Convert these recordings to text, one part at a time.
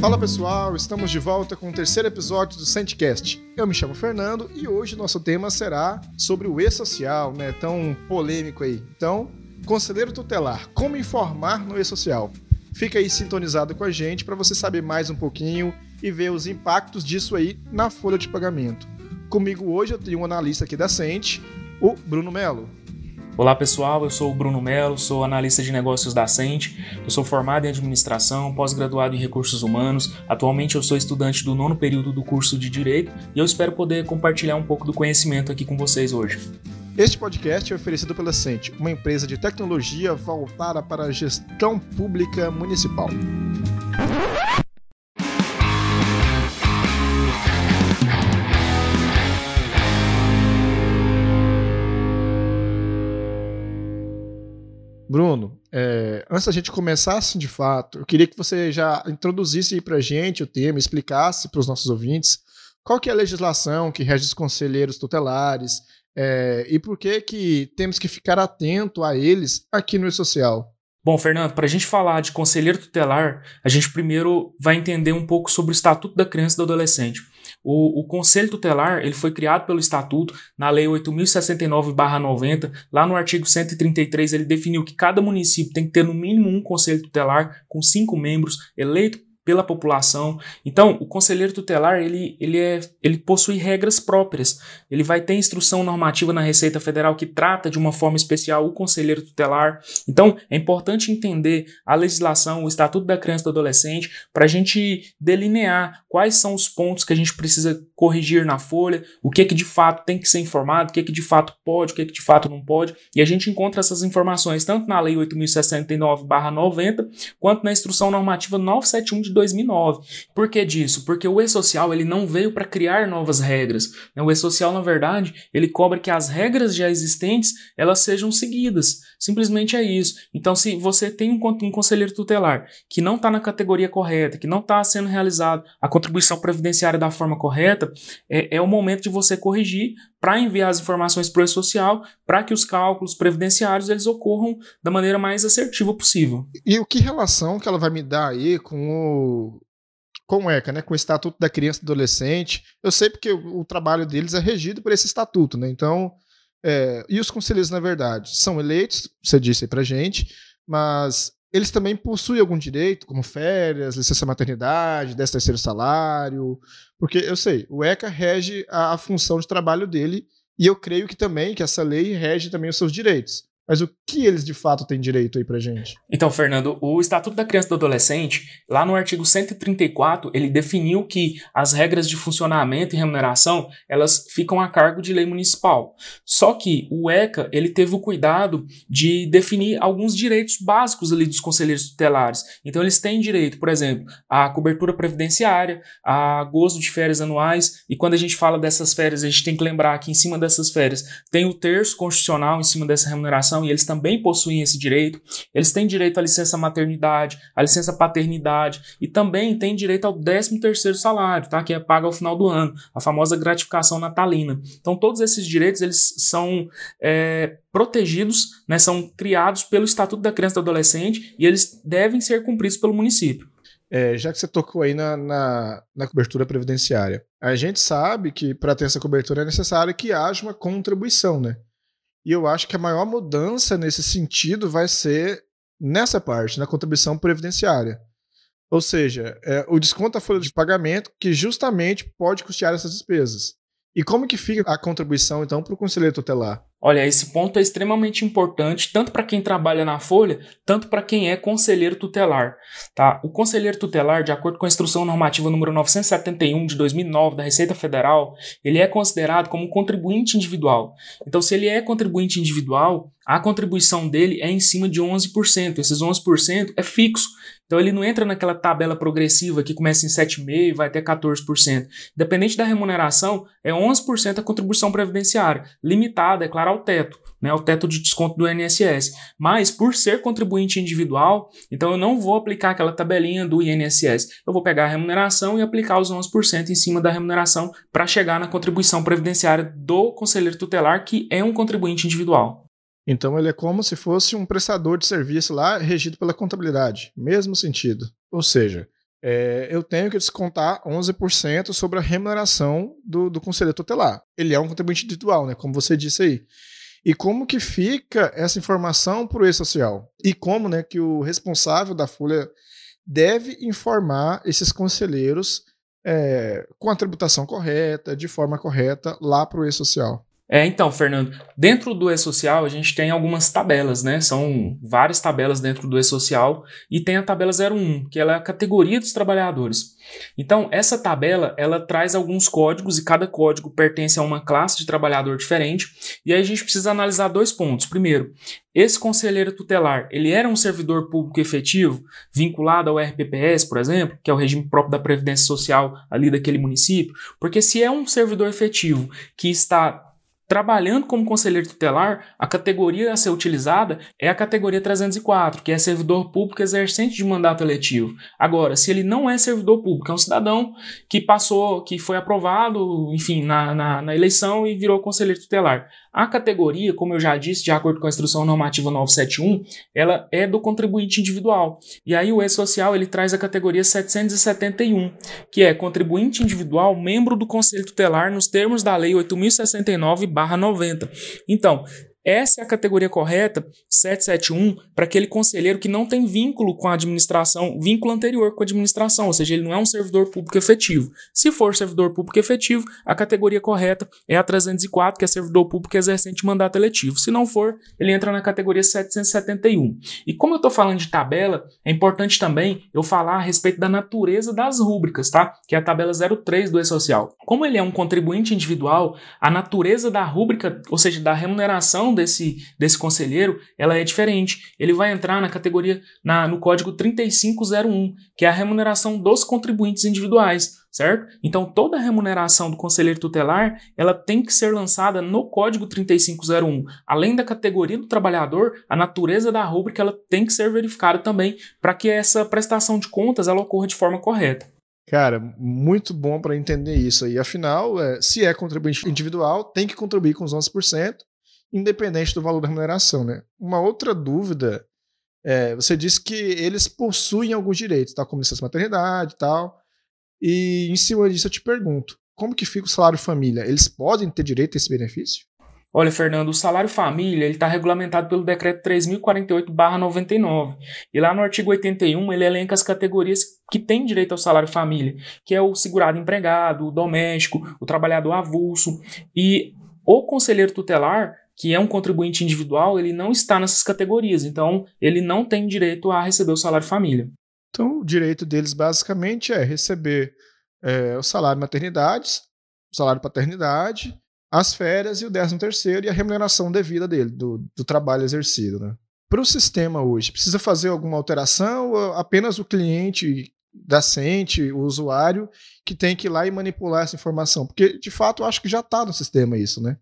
Fala pessoal, estamos de volta com o terceiro episódio do Sentcast. Eu me chamo Fernando e hoje nosso tema será sobre o e-social, né? Tão polêmico aí. Então, conselheiro tutelar, como informar no e-social? Fica aí sintonizado com a gente para você saber mais um pouquinho e ver os impactos disso aí na folha de pagamento. Comigo hoje eu tenho um analista aqui da Sente, o Bruno Melo. Olá pessoal, eu sou o Bruno Melo, sou analista de negócios da Cente, eu sou formado em administração, pós-graduado em recursos humanos, atualmente eu sou estudante do nono período do curso de Direito e eu espero poder compartilhar um pouco do conhecimento aqui com vocês hoje. Este podcast é oferecido pela Cente, uma empresa de tecnologia voltada para a gestão pública municipal. Bruno, é, antes da gente começar assim de fato, eu queria que você já introduzisse aí para a gente o tema, explicasse para os nossos ouvintes qual que é a legislação que rege os conselheiros tutelares é, e por que que temos que ficar atento a eles aqui no E-Social. Bom, Fernando, para a gente falar de conselheiro tutelar, a gente primeiro vai entender um pouco sobre o Estatuto da Criança e do Adolescente. O, o Conselho Tutelar ele foi criado pelo Estatuto na Lei 8.069-90. Lá no artigo 133 ele definiu que cada município tem que ter no mínimo um Conselho Tutelar com cinco membros eleito pela população. Então, o conselheiro tutelar, ele, ele, é, ele possui regras próprias. Ele vai ter instrução normativa na Receita Federal que trata de uma forma especial o conselheiro tutelar. Então, é importante entender a legislação, o Estatuto da Criança e do Adolescente, para a gente delinear quais são os pontos que a gente precisa corrigir na folha, o que é que de fato tem que ser informado, o que é que de fato pode, o que é que de fato não pode. E a gente encontra essas informações tanto na Lei 8.069-90, quanto na Instrução Normativa 971 de 2009. Por que disso? Porque o e-social ele não veio para criar novas regras. Né? O e-social, na verdade, ele cobra que as regras já existentes elas sejam seguidas. Simplesmente é isso. Então, se você tem um, um conselheiro tutelar que não está na categoria correta, que não está sendo realizado a contribuição previdenciária da forma correta, é, é o momento de você corrigir para enviar as informações para o e-social para que os cálculos previdenciários eles ocorram da maneira mais assertiva possível. E o que relação que ela vai me dar aí com o com o ECA, né, com o Estatuto da Criança e do Adolescente? Eu sei porque o, o trabalho deles é regido por esse estatuto, né? Então, é, e os conselheiros, na verdade, são eleitos, você disse aí pra gente, mas eles também possuem algum direito, como férias, licença maternidade, 10 terceiro salário, porque eu sei, o ECA rege a, a função de trabalho dele e eu creio que também que essa lei rege também os seus direitos. Mas o que eles de fato têm direito aí pra gente? Então, Fernando, o Estatuto da Criança e do Adolescente, lá no artigo 134, ele definiu que as regras de funcionamento e remuneração, elas ficam a cargo de lei municipal. Só que o ECA, ele teve o cuidado de definir alguns direitos básicos ali dos conselheiros tutelares. Então, eles têm direito, por exemplo, à cobertura previdenciária, a gozo de férias anuais, e quando a gente fala dessas férias, a gente tem que lembrar que em cima dessas férias tem o terço constitucional em cima dessa remuneração e eles também possuem esse direito. Eles têm direito à licença maternidade, à licença paternidade e também têm direito ao 13º salário, tá? Que é pago ao final do ano, a famosa gratificação natalina. Então todos esses direitos eles são é, protegidos, né, são criados pelo Estatuto da Criança e do Adolescente e eles devem ser cumpridos pelo município. É, já que você tocou aí na, na, na, cobertura previdenciária, a gente sabe que para ter essa cobertura é necessário que haja uma contribuição, né? E eu acho que a maior mudança nesse sentido vai ser nessa parte, na contribuição previdenciária. Ou seja, é, o desconto da folha de pagamento que justamente pode custear essas despesas. E como que fica a contribuição, então, para o conselheiro tutelar? Olha, esse ponto é extremamente importante, tanto para quem trabalha na Folha, tanto para quem é conselheiro tutelar. Tá? O conselheiro tutelar, de acordo com a Instrução Normativa número 971 de 2009 da Receita Federal, ele é considerado como contribuinte individual. Então, se ele é contribuinte individual, a contribuição dele é em cima de 11%. Esses 11% é fixo. Então ele não entra naquela tabela progressiva que começa em 7,5% e vai até 14%. Dependente da remuneração, é 11% a contribuição previdenciária, limitada, é claro, ao teto, né, ao teto de desconto do INSS. Mas por ser contribuinte individual, então eu não vou aplicar aquela tabelinha do INSS. Eu vou pegar a remuneração e aplicar os 11% em cima da remuneração para chegar na contribuição previdenciária do conselheiro tutelar, que é um contribuinte individual. Então ele é como se fosse um prestador de serviço lá regido pela contabilidade, mesmo sentido. Ou seja, é, eu tenho que descontar 11% sobre a remuneração do, do conselheiro tutelar. Ele é um contribuinte individual, né, como você disse aí. E como que fica essa informação para o e-social? E como né, que o responsável da Folha deve informar esses conselheiros é, com a tributação correta, de forma correta, lá para o e-social? É, então, Fernando, dentro do E-Social a gente tem algumas tabelas, né? São várias tabelas dentro do E-Social e tem a tabela 01, que é a categoria dos trabalhadores. Então, essa tabela, ela traz alguns códigos e cada código pertence a uma classe de trabalhador diferente. E aí a gente precisa analisar dois pontos. Primeiro, esse conselheiro tutelar, ele era um servidor público efetivo, vinculado ao RPPS, por exemplo, que é o regime próprio da Previdência Social ali daquele município? Porque se é um servidor efetivo que está Trabalhando como conselheiro tutelar, a categoria a ser utilizada é a categoria 304, que é servidor público exercente de mandato eletivo. Agora, se ele não é servidor público, é um cidadão que passou, que foi aprovado, enfim, na, na, na eleição e virou conselheiro tutelar. A categoria, como eu já disse, de acordo com a instrução normativa 971, ela é do contribuinte individual. E aí o E-Social ele traz a categoria 771, que é contribuinte individual, membro do Conselho Tutelar nos termos da Lei 8069/90. Então, essa é a categoria correta, 771, para aquele conselheiro que não tem vínculo com a administração, vínculo anterior com a administração, ou seja, ele não é um servidor público efetivo. Se for servidor público efetivo, a categoria correta é a 304, que é servidor público exercente mandato eletivo. Se não for, ele entra na categoria 771. E como eu estou falando de tabela, é importante também eu falar a respeito da natureza das rúbricas, tá? Que é a tabela 03 do E-Social. Como ele é um contribuinte individual, a natureza da rúbrica, ou seja, da remuneração desse, desse conselheiro, ela é diferente. Ele vai entrar na categoria, na, no código 3501, que é a remuneração dos contribuintes individuais, certo? Então, toda a remuneração do conselheiro tutelar, ela tem que ser lançada no código 3501. Além da categoria do trabalhador, a natureza da rúbrica, ela tem que ser verificada também para que essa prestação de contas ela ocorra de forma correta. Cara, muito bom para entender isso aí. Afinal, é, se é contribuinte individual, tem que contribuir com os 11% independente do valor da remuneração. Né? Uma outra dúvida, é, você disse que eles possuem alguns direitos, tal como licença maternidade e tal, e em cima disso eu te pergunto, como que fica o salário família? Eles podem ter direito a esse benefício? Olha, Fernando, o salário família está regulamentado pelo decreto 3048/99. E lá no artigo 81 ele elenca as categorias que têm direito ao salário família, que é o segurado empregado, o doméstico, o trabalhador avulso. E o conselheiro tutelar que é um contribuinte individual, ele não está nessas categorias, então ele não tem direito a receber o salário família. Então, o direito deles basicamente é receber é, o salário maternidade, o salário paternidade, as férias e o décimo terceiro e a remuneração devida dele, do, do trabalho exercido. Né? Para o sistema hoje, precisa fazer alguma alteração ou apenas o cliente da Sente, o usuário, que tem que ir lá e manipular essa informação? Porque, de fato, eu acho que já está no sistema isso, né?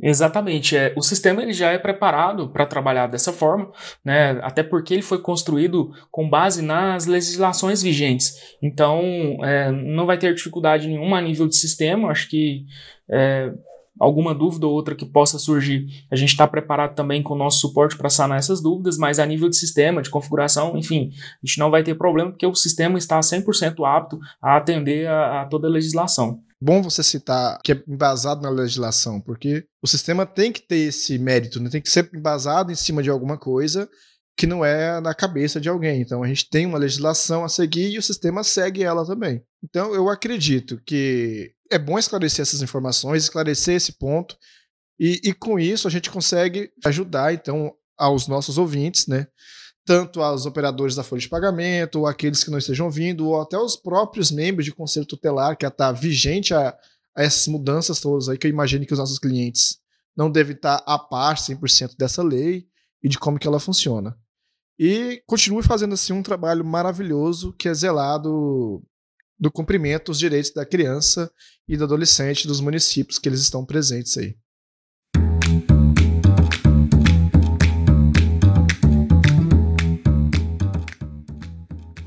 Exatamente. É, o sistema ele já é preparado para trabalhar dessa forma, né? até porque ele foi construído com base nas legislações vigentes. Então, é, não vai ter dificuldade nenhuma a nível de sistema. Acho que é, alguma dúvida ou outra que possa surgir, a gente está preparado também com o nosso suporte para sanar essas dúvidas, mas a nível de sistema, de configuração, enfim, a gente não vai ter problema porque o sistema está 100% apto a atender a, a toda a legislação bom você citar que é embasado na legislação, porque o sistema tem que ter esse mérito, né? tem que ser embasado em cima de alguma coisa que não é na cabeça de alguém. Então a gente tem uma legislação a seguir e o sistema segue ela também. Então eu acredito que é bom esclarecer essas informações, esclarecer esse ponto, e, e com isso a gente consegue ajudar então aos nossos ouvintes, né? tanto aos operadores da folha de pagamento, ou aqueles que não estejam vindo, ou até os próprios membros de conselho tutelar, que está vigente a, a, essas mudanças todas aí, que eu imagino que os nossos clientes não devem estar a par 100% dessa lei e de como que ela funciona. E continue fazendo assim um trabalho maravilhoso que é zelado do cumprimento dos direitos da criança e do adolescente dos municípios que eles estão presentes aí.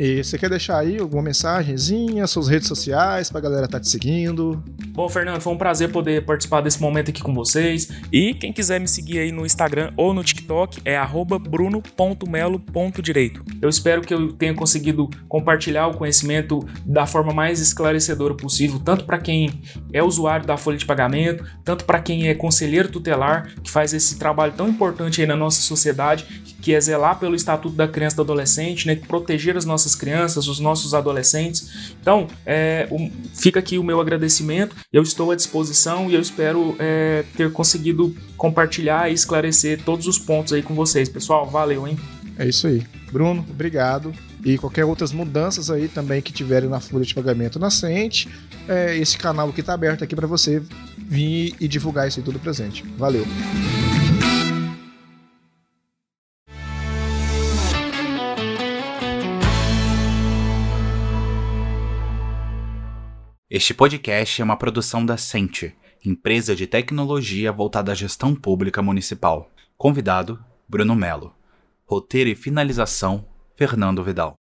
E você quer deixar aí alguma mensagenzinha, suas redes sociais, pra galera estar tá te seguindo? Bom, Fernando, foi um prazer poder participar desse momento aqui com vocês. E quem quiser me seguir aí no Instagram ou no TikTok é bruno.melo.direito. Eu espero que eu tenha conseguido compartilhar o conhecimento da forma mais esclarecedora possível, tanto para quem é usuário da folha de pagamento, tanto para quem é conselheiro tutelar, que faz esse trabalho tão importante aí na nossa sociedade, que é zelar pelo estatuto da criança e do adolescente, né, proteger as nossas crianças, os nossos adolescentes. Então, é, um, fica aqui o meu agradecimento, eu estou à disposição e eu espero é, ter conseguido compartilhar e esclarecer todos os pontos aí com vocês. Pessoal, valeu, hein? É isso aí. Bruno, obrigado. E qualquer outras mudanças aí também que tiverem na folha de pagamento nascente, é, esse canal aqui está aberto aqui para você vir e divulgar isso aí tudo presente. Valeu. Este podcast é uma produção da Sente, empresa de tecnologia voltada à gestão pública municipal. Convidado: Bruno Melo. Roteiro e finalização: Fernando Vidal.